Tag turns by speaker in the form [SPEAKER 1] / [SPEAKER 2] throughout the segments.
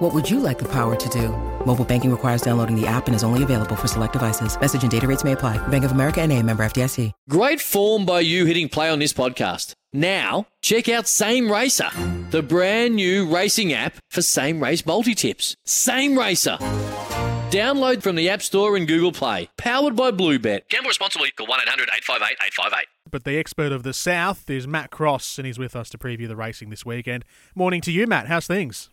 [SPEAKER 1] What would you like the power to do? Mobile banking requires downloading the app and is only available for select devices. Message and data rates may apply. Bank of America and a member FDIC.
[SPEAKER 2] Great form by you hitting play on this podcast. Now, check out Same Racer, the brand new racing app for same race multi tips. Same Racer. Download from the App Store and Google Play. Powered by Bluebet. Gamble responsibly. Call 1 800 858 858.
[SPEAKER 3] But the expert of the South is Matt Cross, and he's with us to preview the racing this weekend. Morning to you, Matt. How's things?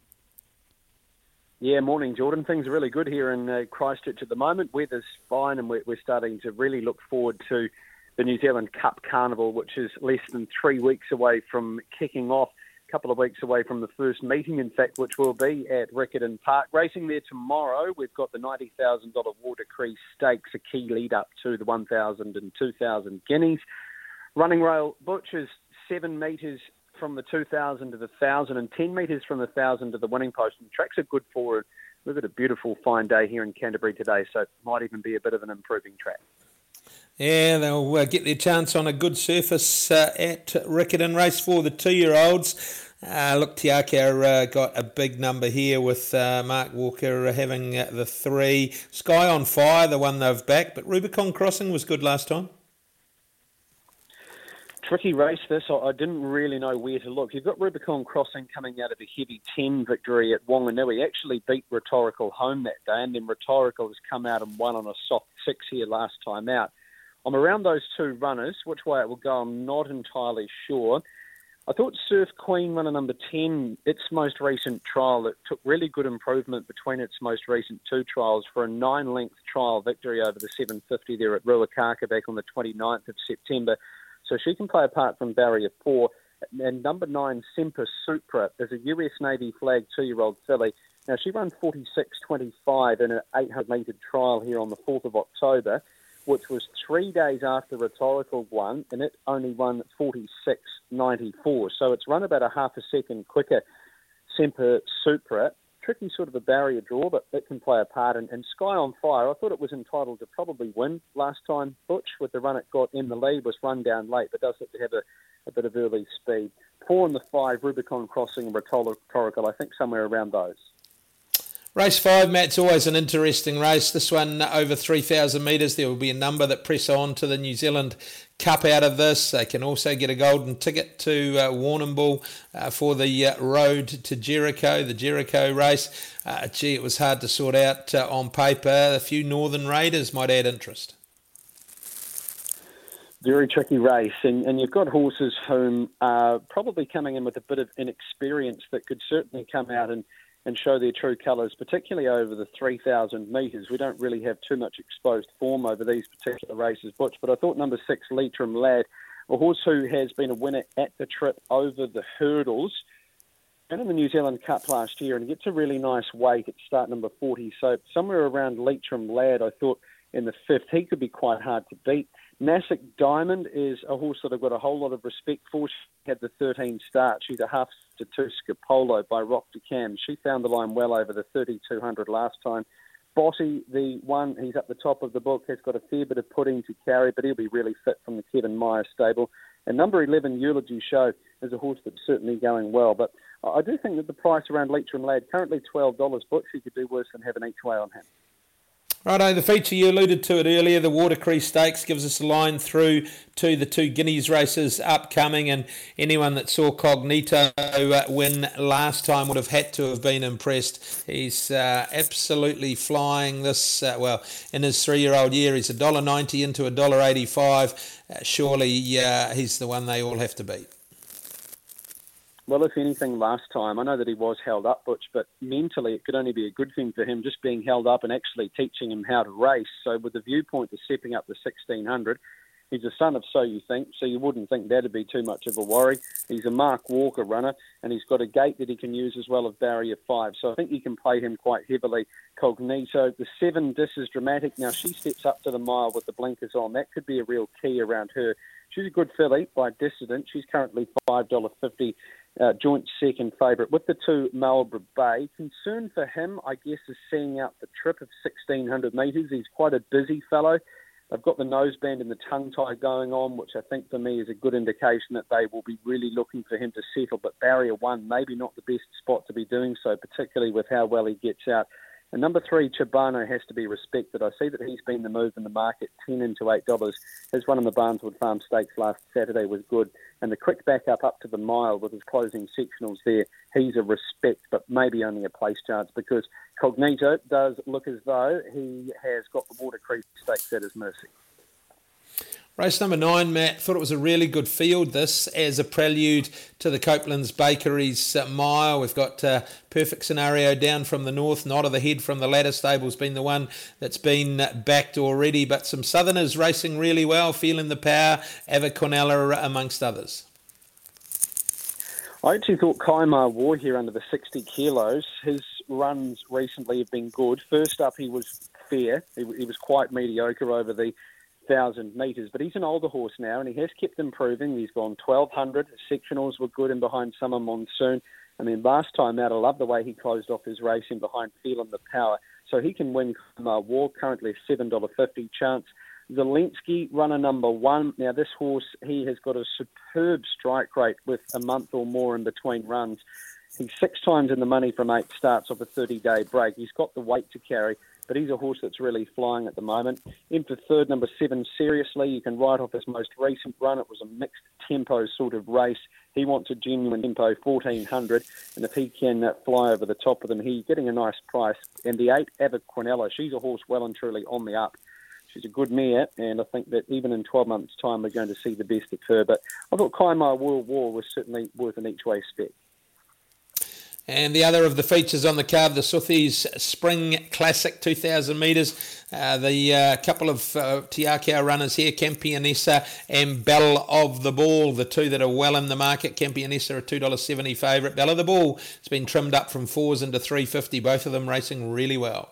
[SPEAKER 4] Yeah, morning, Jordan. Things are really good here in uh, Christchurch at the moment. Weather's fine, and we're, we're starting to really look forward to the New Zealand Cup Carnival, which is less than three weeks away from kicking off. A couple of weeks away from the first meeting, in fact, which will be at Riccarton Park. Racing there tomorrow, we've got the $90,000 Water Crease Stakes, a key lead up to the 1,000 and 2,000 guineas. Running rail butchers, seven metres from the 2,000 to the 1,000 and 10 metres from the 1,000 to the winning post. And the tracks are good for it. We've got a beautiful fine day here in Canterbury today, so it might even be a bit of an improving track.
[SPEAKER 5] Yeah, they'll uh, get their chance on a good surface uh, at Riccarton Race for the two-year-olds. Uh, look, Te Akau uh, got a big number here with uh, Mark Walker having the three. Sky on Fire, the one they've backed, but Rubicon Crossing was good last time
[SPEAKER 4] tricky race this. I didn't really know where to look. You've got Rubicon Crossing coming out of a heavy 10 victory at Wanganui. Actually beat Rhetorical home that day, and then Rhetorical has come out and won on a soft 6 here last time out. I'm around those two runners. Which way it will go, I'm not entirely sure. I thought Surf Queen runner number 10, its most recent trial, it took really good improvement between its most recent two trials for a nine length trial victory over the 750 there at Ruakaka back on the 29th of September. So she can play a part from barrier four. And number nine, Semper Supra, is a US Navy flag two year old filly. Now, she ran 46.25 in an 800 metre trial here on the 4th of October, which was three days after Rhetorical won, and it only won 46.94. So it's run about a half a second quicker, Semper Supra tricky sort of a barrier draw, but it can play a part. And, and Sky on Fire, I thought it was entitled to probably win last time. Butch, with the run it got in the lead, was run down late, but does have to have a, a bit of early speed. Four and the five, Rubicon Crossing and Rhetorical, I think somewhere around those.
[SPEAKER 5] Race five, Matt's always an interesting race. This one over 3,000 metres. There will be a number that press on to the New Zealand Cup out of this. They can also get a golden ticket to uh, Warrnambool uh, for the uh, road to Jericho, the Jericho race. Uh, gee, it was hard to sort out uh, on paper. A few Northern Raiders might add interest.
[SPEAKER 4] Very tricky race, and, and you've got horses whom are probably coming in with a bit of inexperience that could certainly come out and and show their true colours, particularly over the 3,000 metres. We don't really have too much exposed form over these particular races, Butch, but I thought number six, Leitrim Lad, a horse who has been a winner at the trip over the hurdles, in the New Zealand Cup last year, and gets a really nice weight at start number 40. So somewhere around Leitrim Lad, I thought in the fifth, he could be quite hard to beat. Nasic Diamond is a horse that I've got a whole lot of respect for. She had the 13 start. She's a half to two Scapolo by Rock de Cam. She found the line well over the 3200 last time. Botty, the one, he's up the top of the book, has got a fair bit of pudding to carry, but he'll be really fit from the Kevin Meyer stable. And number 11, Eulogy Show, is a horse that's certainly going well. But I do think that the price around Leitrim Lad, currently $12, but she could do worse than having each way on him.
[SPEAKER 5] Righto, the feature you alluded to it earlier, the Watercree Stakes, gives us a line through to the two Guineas races upcoming, and anyone that saw Cognito uh, win last time would have had to have been impressed. He's uh, absolutely flying this, uh, well, in his three-year-old year, he's $1.90 into $1.85. Uh, surely uh, he's the one they all have to beat.
[SPEAKER 4] Well, if anything, last time, I know that he was held up, Butch, but mentally it could only be a good thing for him just being held up and actually teaching him how to race. So, with the viewpoint of stepping up to 1600, He's a son of So You Think, so you wouldn't think that'd be too much of a worry. He's a Mark Walker runner, and he's got a gate that he can use as well of barrier five. So I think you can play him quite heavily. Cognito, the seven, this is dramatic. Now she steps up to the mile with the blinkers on. That could be a real key around her. She's a good filly by Dissident. She's currently $5.50 uh, joint second favourite with the two Marlborough Bay. Concern for him, I guess, is seeing out the trip of 1600 metres. He's quite a busy fellow. They've got the noseband and the tongue tie going on, which I think for me is a good indication that they will be really looking for him to settle. But barrier one, maybe not the best spot to be doing so, particularly with how well he gets out. And number three, Chibano has to be respected. I see that he's been the move in the market, ten into eight dollars. His run in the Barneswood Farm Stakes last Saturday was good, and the quick back up up to the mile with his closing sectionals there, he's a respect, but maybe only a place chance because Cognito does look as though he has got the Water Creek Stakes at his mercy.
[SPEAKER 5] Race number nine, Matt, thought it was a really good field. This as a prelude to the Coupland's Bakeries uh, mile. We've got uh, perfect scenario down from the north. Not of the head from the ladder stable's been the one that's been backed already, but some Southerners racing really well, feeling the power. Ava Cornella amongst others.
[SPEAKER 4] I actually thought Kaimar War here under the 60 kilos. His runs recently have been good. First up, he was fair. He, he was quite mediocre over the thousand metres. But he's an older horse now, and he has kept improving. He's gone 1200. His sectionals were good in behind Summer Monsoon. I mean, last time out, I love the way he closed off his race in behind Feeling the Power. So he can win uh, War, currently a $7.50 chance. Zelensky, runner number one. Now, this horse, he has got a superb strike rate with a month or more in between runs. He's six times in the money from eight starts off a 30 day break. He's got the weight to carry but he's a horse that's really flying at the moment. In for third, number seven, seriously, you can write off his most recent run. It was a mixed tempo sort of race. He wants a genuine tempo, 1400, and if he can uh, fly over the top of them, he's getting a nice price. And the eight, Ava Quinella, she's a horse well and truly on the up. She's a good mare, and I think that even in 12 months' time, we're going to see the best of her. But I thought Kaimai World War was certainly worth an each way spec.
[SPEAKER 5] And the other of the features on the card, the Suthies Spring Classic 2000 metres. Uh, the uh, couple of uh, Te Akau runners here, Campionessa and Bell of the Ball, the two that are well in the market. Campionessa, a $2.70 favourite. Bell of the Ball it's been trimmed up from fours into 350 both of them racing really well.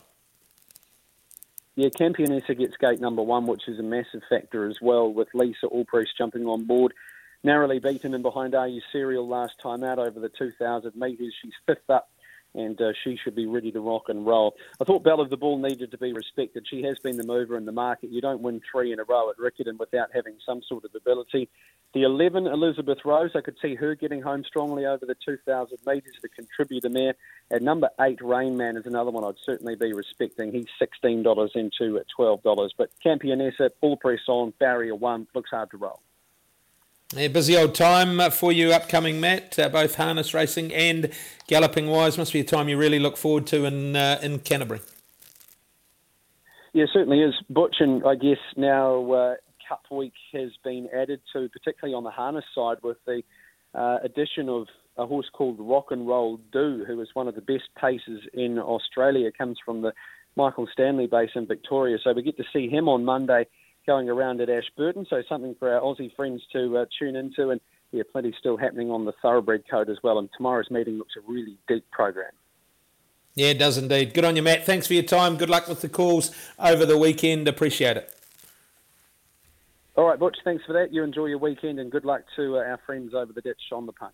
[SPEAKER 4] Yeah, Campionessa gets gate number one, which is a massive factor as well, with Lisa Allpress jumping on board narrowly beaten in behind Are You Serial last time out over the 2,000 metres. She's fifth up and uh, she should be ready to rock and roll. I thought Bell of the Ball needed to be respected. She has been the mover in the market. You don't win three in a row at Riccarton without having some sort of ability. The 11, Elizabeth Rose, I could see her getting home strongly over the 2,000 metres, the contributor there. At number 8, Rain Man is another one I'd certainly be respecting. He's $16 into at $12. But Campionessa, full press on, barrier 1, looks hard to roll.
[SPEAKER 5] Yeah, busy old time for you upcoming, Matt. Uh, both harness racing and galloping wise, must be a time you really look forward to in uh, in Canterbury.
[SPEAKER 4] Yeah, certainly is. Butch, and I guess now uh, Cup Week has been added to, particularly on the harness side, with the uh, addition of a horse called Rock and Roll Do, who is one of the best paces in Australia. Comes from the Michael Stanley base in Victoria, so we get to see him on Monday going around at Ashburton. So something for our Aussie friends to uh, tune into. And yeah, plenty still happening on the thoroughbred code as well. And tomorrow's meeting looks a really deep program.
[SPEAKER 5] Yeah, it does indeed. Good on you, Matt. Thanks for your time. Good luck with the calls over the weekend. Appreciate it.
[SPEAKER 4] All right, Butch, thanks for that. You enjoy your weekend and good luck to uh, our friends over the ditch on the punt.